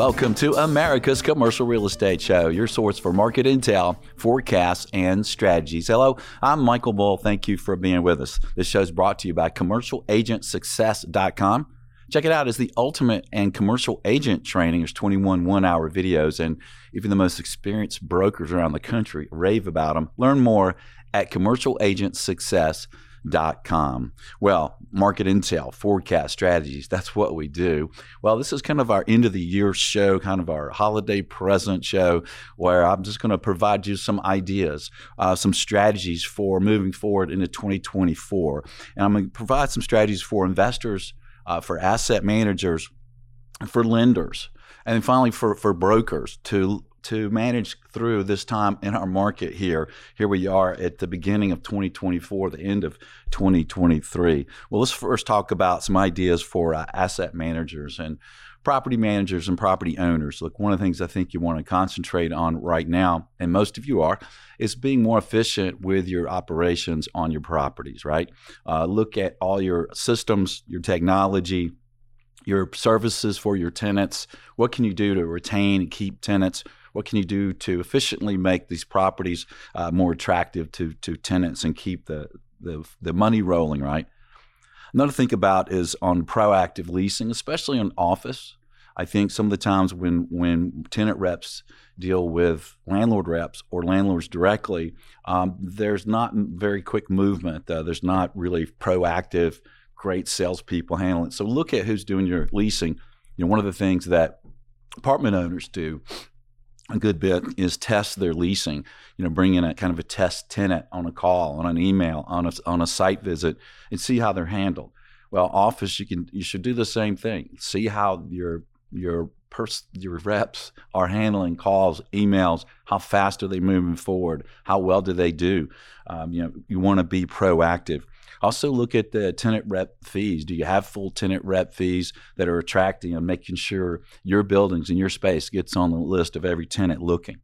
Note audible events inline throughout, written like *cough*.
Welcome to America's Commercial Real Estate Show, your source for market intel, forecasts, and strategies. Hello, I'm Michael Bull. Thank you for being with us. This show is brought to you by CommercialAgentSuccess.com. Check it out as the ultimate and commercial agent training. There's 21 one hour videos, and even the most experienced brokers around the country rave about them. Learn more at CommercialAgentSuccess.com com. Well, market intel, forecast strategies, that's what we do. Well, this is kind of our end of the year show, kind of our holiday present show, where I'm just going to provide you some ideas, uh, some strategies for moving forward into 2024. And I'm going to provide some strategies for investors, uh, for asset managers, for lenders, and finally for, for brokers to to manage through this time in our market here. Here we are at the beginning of 2024, the end of 2023. Well, let's first talk about some ideas for uh, asset managers and property managers and property owners. Look, one of the things I think you want to concentrate on right now, and most of you are, is being more efficient with your operations on your properties, right? Uh, look at all your systems, your technology, your services for your tenants. What can you do to retain and keep tenants? What can you do to efficiently make these properties uh, more attractive to to tenants and keep the, the the money rolling? Right. Another thing about is on proactive leasing, especially on office. I think some of the times when when tenant reps deal with landlord reps or landlords directly, um, there's not very quick movement. Uh, there's not really proactive, great salespeople handling. So look at who's doing your leasing. You know, one of the things that apartment owners do a good bit is test their leasing. You know, bring in a kind of a test tenant on a call, on an email, on a on a site visit, and see how they're handled. Well, office, you can you should do the same thing. See how your your pers- your reps are handling calls, emails. How fast are they moving forward? How well do they do? Um, you know, you want to be proactive. Also, look at the tenant rep fees. Do you have full tenant rep fees that are attracting and making sure your buildings and your space gets on the list of every tenant looking?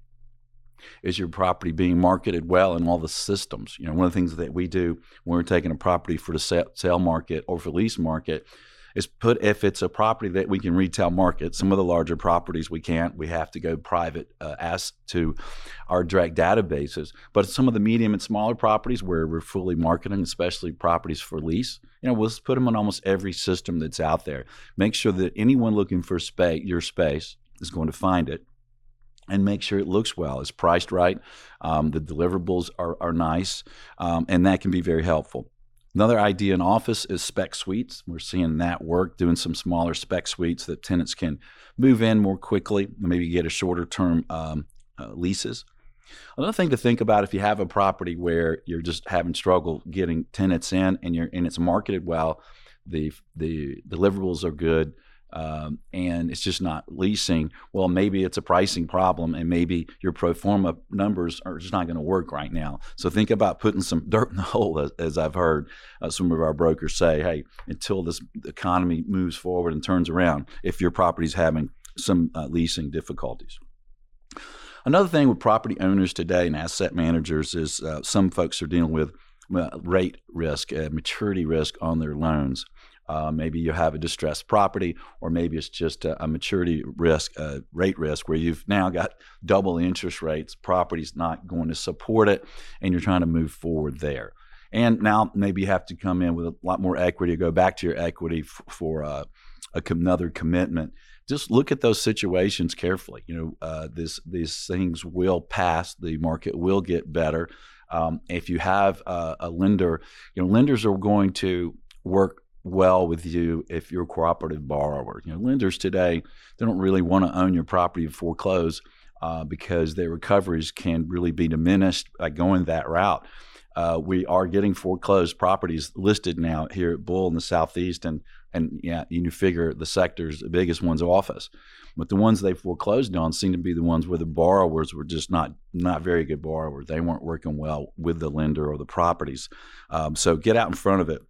Is your property being marketed well in all the systems? You know, one of the things that we do when we're taking a property for the sale market or for lease market is put if it's a property that we can retail market. Some of the larger properties we can't. We have to go private uh, as to our direct databases. But some of the medium and smaller properties where we're fully marketing, especially properties for lease, you know, we'll put them on almost every system that's out there. Make sure that anyone looking for space, your space, is going to find it and make sure it looks well. It's priced right. Um, the deliverables are, are nice, um, and that can be very helpful. Another idea in office is spec suites. We're seeing that work, doing some smaller spec suites that tenants can move in more quickly, maybe get a shorter term um, uh, leases. Another thing to think about if you have a property where you're just having struggle getting tenants in and you're and it's marketed well, the the deliverables are good, um, and it's just not leasing, well, maybe it's a pricing problem, and maybe your pro forma numbers are just not going to work right now. So think about putting some *laughs* dirt in the hole, as, as I've heard uh, some of our brokers say. Hey, until this economy moves forward and turns around, if your property's having some uh, leasing difficulties. Another thing with property owners today and asset managers is uh, some folks are dealing with uh, rate risk, maturity risk on their loans. Uh, maybe you have a distressed property, or maybe it's just a, a maturity risk, a rate risk, where you've now got double interest rates, property's not going to support it, and you're trying to move forward there. And now maybe you have to come in with a lot more equity, go back to your equity f- for uh, a, another commitment. Just look at those situations carefully. You know, uh, this these things will pass. The market will get better. Um, if you have a, a lender, you know, lenders are going to work well with you if you're a cooperative borrower. You know, lenders today they don't really want to own your property and foreclose uh, because their recoveries can really be diminished by going that route. Uh, we are getting foreclosed properties listed now here at Bull in the southeast, and and yeah, you figure the sectors, the biggest ones office, but the ones they foreclosed on seem to be the ones where the borrowers were just not not very good borrowers. They weren't working well with the lender or the properties. Um, so get out in front of it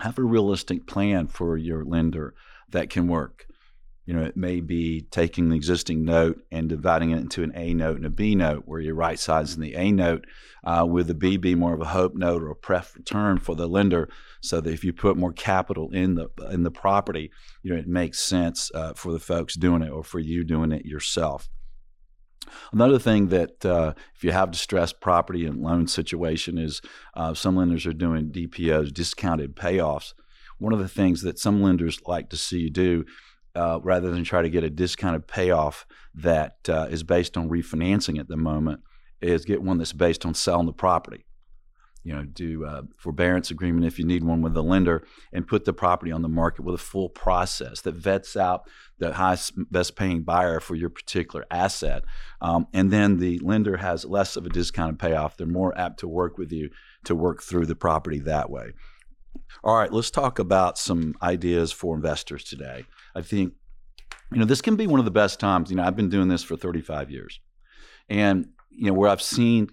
have a realistic plan for your lender that can work. You know, it may be taking the existing note and dividing it into an A note and a B note, where you're right sizing the A note uh, with the B be more of a hope note or a pref return for the lender, so that if you put more capital in the in the property, you know, it makes sense uh, for the folks doing it or for you doing it yourself. Another thing that uh, if you have distressed property and loan situation is uh, some lenders are doing DPOs, discounted payoffs. One of the things that some lenders like to see you do, uh, rather than try to get a discounted payoff that uh, is based on refinancing at the moment, is get one that's based on selling the property you know, do a forbearance agreement if you need one with the lender, and put the property on the market with a full process that vets out the highest, best paying buyer for your particular asset. Um, and then the lender has less of a discounted payoff. They're more apt to work with you to work through the property that way. All right, let's talk about some ideas for investors today. I think, you know, this can be one of the best times. You know, I've been doing this for 35 years. And, you know, where I've seen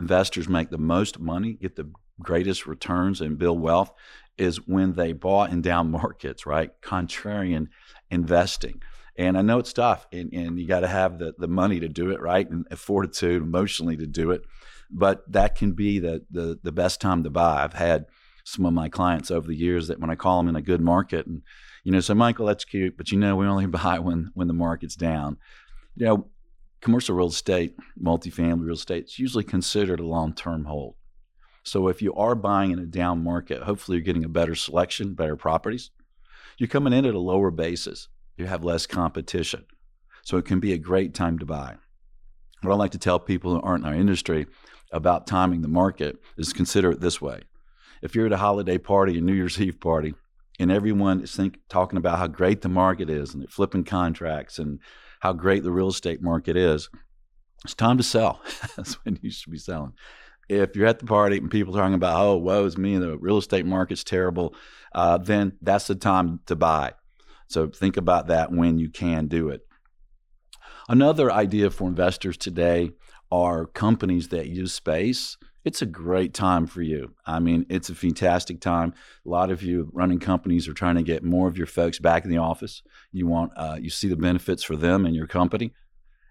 investors make the most money, get the greatest returns, and build wealth is when they bought in down markets, right? Contrarian investing. And I know it's tough, and, and you got to have the, the money to do it, right? And fortitude emotionally to do it. But that can be the, the, the best time to buy. I've had some of my clients over the years that when I call them in a good market, and you know, say, Michael, that's cute, but you know, we only *laughs* buy when when the market's down. You know, commercial real estate, multifamily real estate, it's usually considered a long term hold. So if you are buying in a down market, hopefully you're getting a better selection, better properties. You're coming in at a lower basis. You have less competition. So it can be a great time to buy. What I like to tell people who aren't in our industry about timing the market is consider it this way. If you're at a holiday party, a New Year's Eve party, and everyone is think, talking about how great the market is and they're flipping contracts and how great the real estate market is. It's time to sell. *laughs* That's when you should be selling. If you're at the party and people are talking about, oh, woe is me, the real estate market's terrible, uh, then that's the time to buy. So think about that when you can do it. Another idea for investors today are companies that use space it's a great time for you. I mean, it's a fantastic time. A lot of you running companies are trying to get more of your folks back in the office. You want, uh, you see the benefits for them and your company.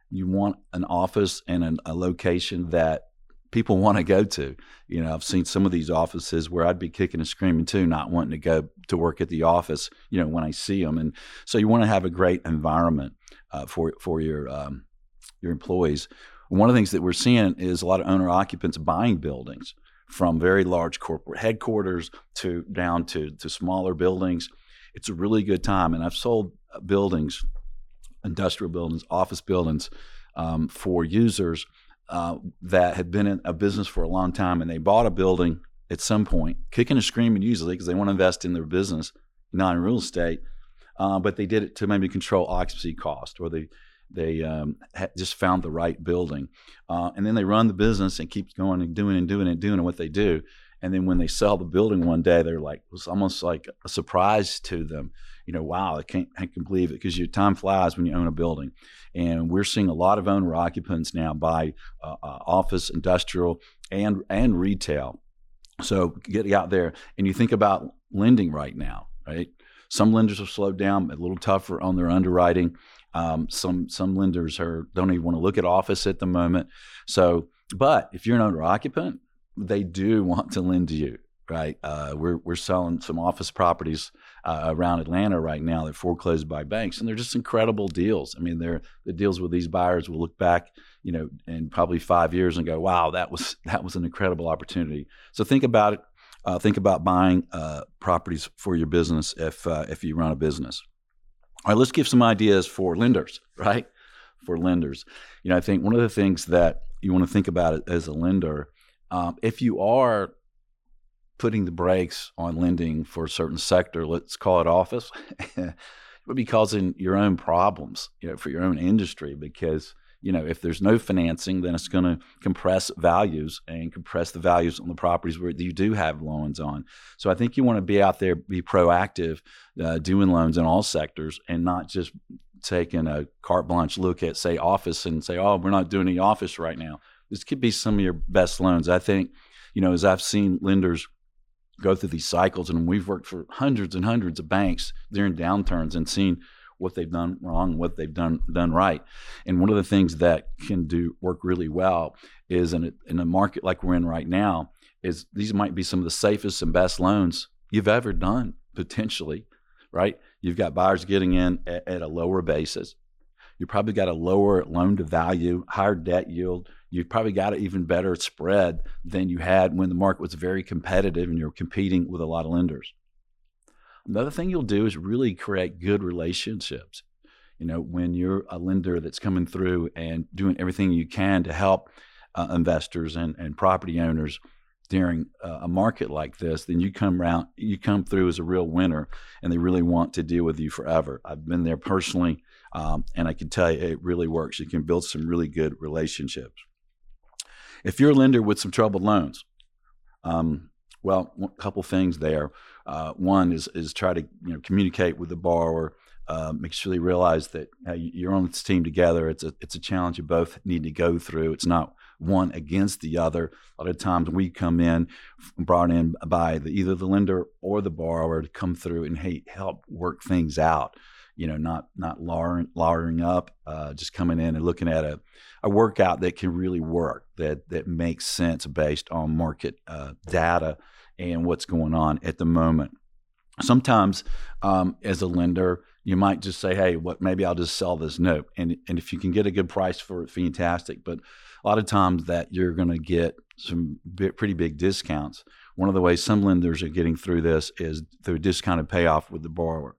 You want an office and an, a location that people *laughs* want to go to. You know, I've seen some of these offices where I'd be kicking and screaming too, not wanting to go to work at the office. You know, when I see them, and so you want to have a great environment uh, for for your um, your employees one of the things that we're seeing is a lot of owner occupants buying buildings from very large corporate headquarters to down to, to smaller buildings. It's a really good time. And I've sold uh, buildings, industrial buildings, office buildings um, for users uh, that had been in a business for a long time and they bought a building at some point, kicking and screaming usually because they want to invest in their business, not in real estate. Uh, but they did it to maybe control occupancy cost or they they um, ha- just found the right building, uh, and then they run the business and keep going and doing and doing and doing what they do. And then when they sell the building one day, they're like, it was almost like a surprise to them. You know, wow, I can't, I can believe it because your time flies when you own a building. And we're seeing a lot of owner occupants now buy uh, uh, office, industrial, and and retail. So get out there and you think about lending right now, right? Some lenders have slowed down, a little tougher on their underwriting. Um, some some lenders are don't even want to look at office at the moment. So, but if you're an owner occupant, they do want to lend to you, right? Uh, we're we're selling some office properties uh, around Atlanta right now that foreclosed by banks, and they're just incredible deals. I mean, they're the deals with these buyers will look back, you know, in probably five years and go, "Wow, that was *laughs* that was an incredible opportunity." So think about it. Uh, think about buying uh, properties for your business if uh, if you run a business. All right, let's give some ideas for lenders, right? For lenders. You know, I think one of the things that you want to think about as a lender, um, if you are putting the brakes on lending for a certain sector, let's call it office, *laughs* it would be causing your own problems, you know, for your own industry because you know, if there's no financing, then it's going to compress values and compress the values on the properties where you do have loans on. So I think you want to be out there, be proactive, uh, doing loans in all sectors, and not just taking a carte blanche look at, say, office and say, oh, we're not doing any office right now. This could be some of your best loans. I think, you know, as I've seen lenders go through these cycles, and we've worked for hundreds and hundreds of banks during downturns and seen what they've done wrong, what they've done done right. And one of the things that can do work really well is in a, in a market like we're in right now is these might be some of the safest and best loans you've ever done potentially, right? You've got buyers getting in at, at a lower basis. You probably got a lower loan to value, higher debt yield. You've probably got an even better spread than you had when the market was very competitive and you're competing with a lot of lenders. Another thing you'll do is really create good relationships. You know, when you're a lender that's coming through and doing everything you can to help uh, investors and, and property owners during uh, a market like this, then you come around, you come through as a real winner, and they really want to deal with you forever. I've been there personally, um, and I can tell you it really works. You can build some really good relationships. If you're a lender with some troubled loans, um, well, a couple things there. Uh, one is is try to you know communicate with the borrower, uh, make sure they realize that uh, you're on this team together. It's a it's a challenge you both need to go through. It's not one against the other. A lot of times we come in brought in by the, either the lender or the borrower to come through and hey, help work things out. You know, not not lowering, lowering up, uh, just coming in and looking at a, a workout that can really work, that that makes sense based on market uh, data and what's going on at the moment. Sometimes, um, as a lender, you might just say, "Hey, what? Maybe I'll just sell this note," and and if you can get a good price for it, fantastic. But a lot of times that you're going to get some pretty big discounts. One of the ways some lenders are getting through this is through discounted payoff with the borrower.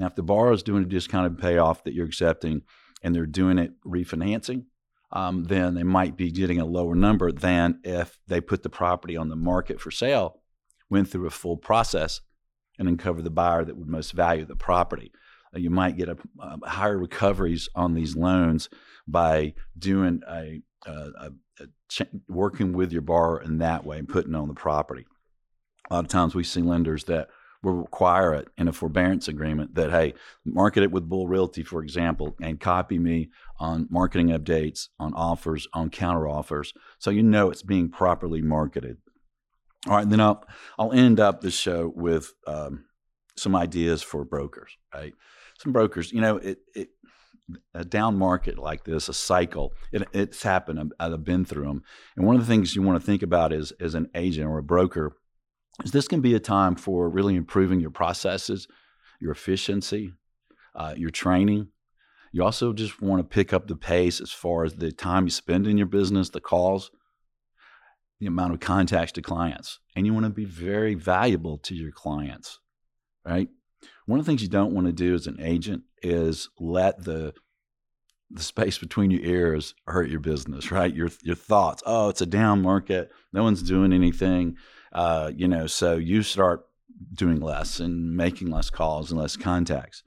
Now, if the borrower is doing a discounted payoff that you're accepting, and they're doing it refinancing, um, then they might be getting a lower number than if they put the property on the market for sale, went through a full process, and uncover the buyer that would most value the property. Uh, you might get a, a, higher recoveries on these loans by doing a, a, a ch- working with your borrower in that way and putting on the property. A lot of times we see lenders that will require it in a forbearance agreement that hey market it with bull realty for example and copy me on marketing updates on offers on counter offers so you know it's being properly marketed all right then i'll, I'll end up this show with um, some ideas for brokers right some brokers you know it, it a down market like this, a cycle, it, it's happened. I've been through them. And one of the things you want to think about is as an agent or a broker is this can be a time for really improving your processes, your efficiency, uh, your training. You also just want to pick up the pace as far as the time you spend in your business, the calls, the amount of contacts to clients. And you want to be very valuable to your clients, right? One of the things you don't want to do as an agent is let the the space between your ears hurt your business, right? Your your thoughts. Oh, it's a down market. No one's doing anything. Uh, you know, so you start doing less and making less calls and less contacts.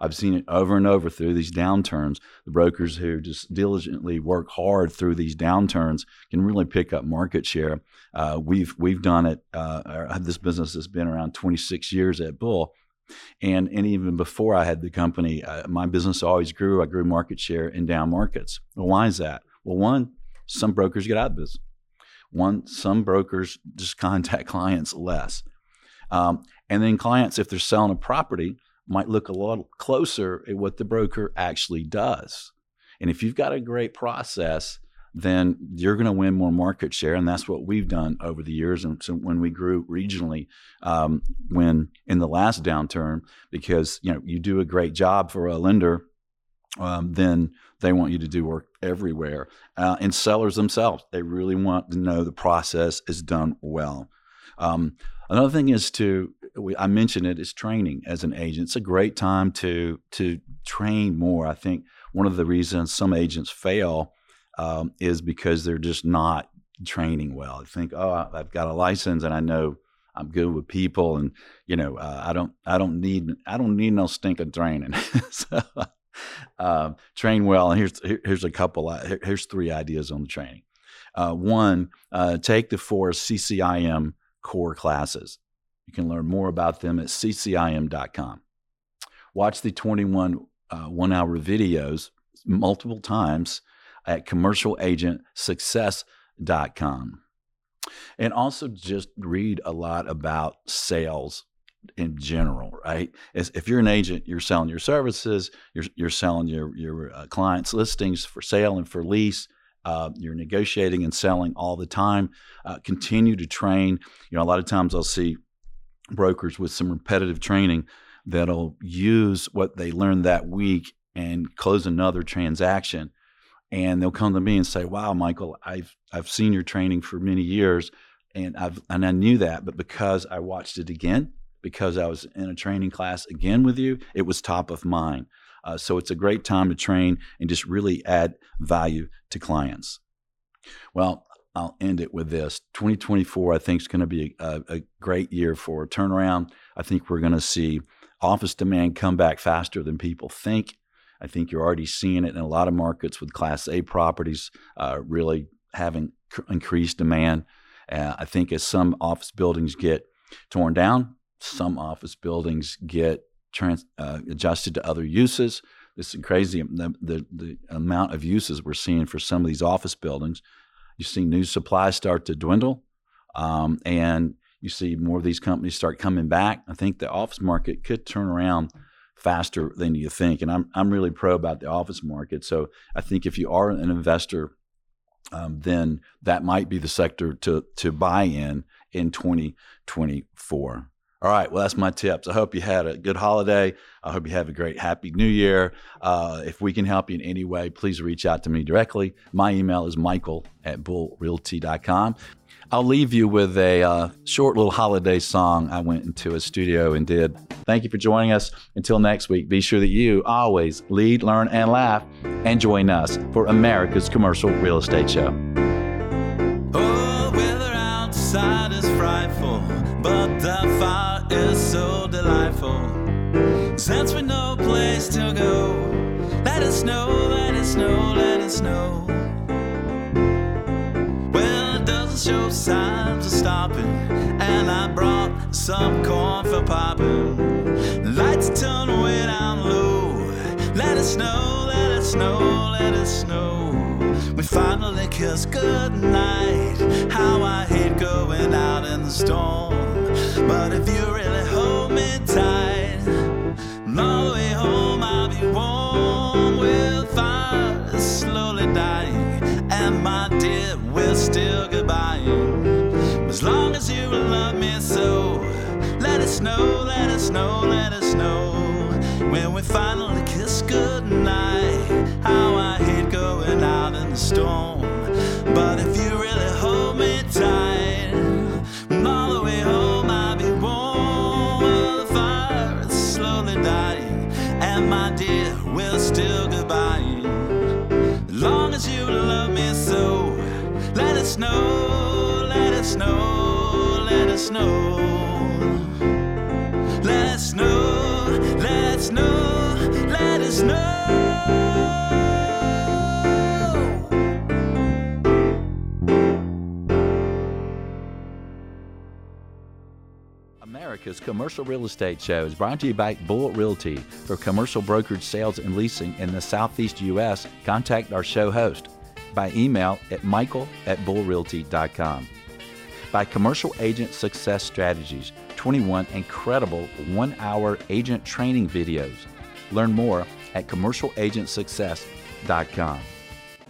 I've seen it over and over through these downturns. The brokers who just diligently work hard through these downturns can really pick up market share. Uh, we've we've done it. Uh, this business has been around 26 years at Bull, and and even before I had the company, uh, my business always grew. I grew market share in down markets. Well, why is that? Well, one, some brokers get out of business. One, some brokers just *laughs* contact clients less. Um, and then clients, if they're selling a property, might look a lot closer at what the broker actually does. And if you've got a great process, then you're going to win more market share. And that's what we've done over the years. And so when we grew regionally, um, when in the last downturn, because you know you do a great job for a lender, um, then they want you to do work everywhere. Uh, and sellers themselves, they really want to know the process is done well. Um, another thing is to we, I mentioned it is training as an agent. It's a great time to to train more. I think one of the reasons some agents fail um, is because they're just not training well. They think, oh, I've got a license and I know I'm good with people, and you know, uh, I don't, I don't need, I don't need no stinking training. *laughs* so, uh, train well. And here's here's a couple. Here's three ideas on the training. Uh, one, uh, take the four CCIM core classes. You can learn more about them at ccim.com. Watch the 21 uh, one hour videos multiple times at commercialagentsuccess.com. And also just read a lot about sales, in general, right? As if you're an agent, you're selling your services, you're, you're selling your, your uh, clients' listings for sale and for lease. Uh, you're negotiating and selling all the time. Uh, continue to train. You know, a lot of times I'll see brokers with some repetitive training that'll use what they learned that week and close another transaction. And they'll come to me and say, "Wow, Michael, I've I've seen your training for many years, and I've and I knew that, but because I watched it again, because I was in a training class again with you, it was top of mind. Uh, so it's a great time to train and just really add value to clients. Well, I'll end it with this. 2024, I think, is going to be a, a great year for a turnaround. I think we're going to see office demand come back faster than people think. I think you're already seeing it in a lot of markets with Class A properties uh, really having cr- increased demand. Uh, I think as some office buildings get torn down, some office buildings get trans, uh, adjusted to other uses. This is crazy. The, the, the amount of uses we're seeing for some of these office buildings. You see new supply start to dwindle, um, and you see more of these companies start coming back. I think the office market could turn around faster than you think, and I'm I'm really pro about the office market. So I think if you are an investor, um, then that might be the sector to to buy in in 2024. All right. Well, that's my tips. I hope you had a good holiday. I hope you have a great, happy new year. Uh, if we can help you in any way, please reach out to me directly. My email is michael at bullrealty.com. I'll leave you with a uh, short little holiday song I went into a studio and did. Thank you for joining us. Until next week, be sure that you always lead, learn, and laugh, and join us for America's Commercial Real Estate Show. Is so delightful. Since we no place to go, let it snow, let it snow, let it snow. Well, it doesn't show signs of stopping, and I brought some corn for popping. Lights turn way down low. Let it snow, let it snow, let it snow. We finally kiss goodnight. How I hate going out in the storm. But if you really hold me tight, all the way home I'll be warm with fire slowly dying. And my dear, we're still goodbying. As long as you love me so, let it snow, let it snow, let it snow. When we finally kiss goodnight, how I hate going out in the storm. And my dear, we're still goodbying. As long as you love me so, let it snow, let it snow, let it snow. Commercial Real Estate Show is brought to you by Bull Realty. For commercial brokerage sales and leasing in the Southeast U.S., contact our show host by email at michael at bullrealty.com. By Commercial Agent Success Strategies, 21 incredible one hour agent training videos. Learn more at commercialagentsuccess.com.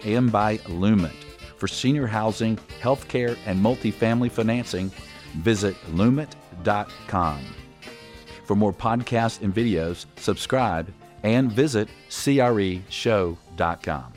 And by Lument. For senior housing, healthcare, and multifamily financing, visit For more podcasts and videos, subscribe and visit creshow.com.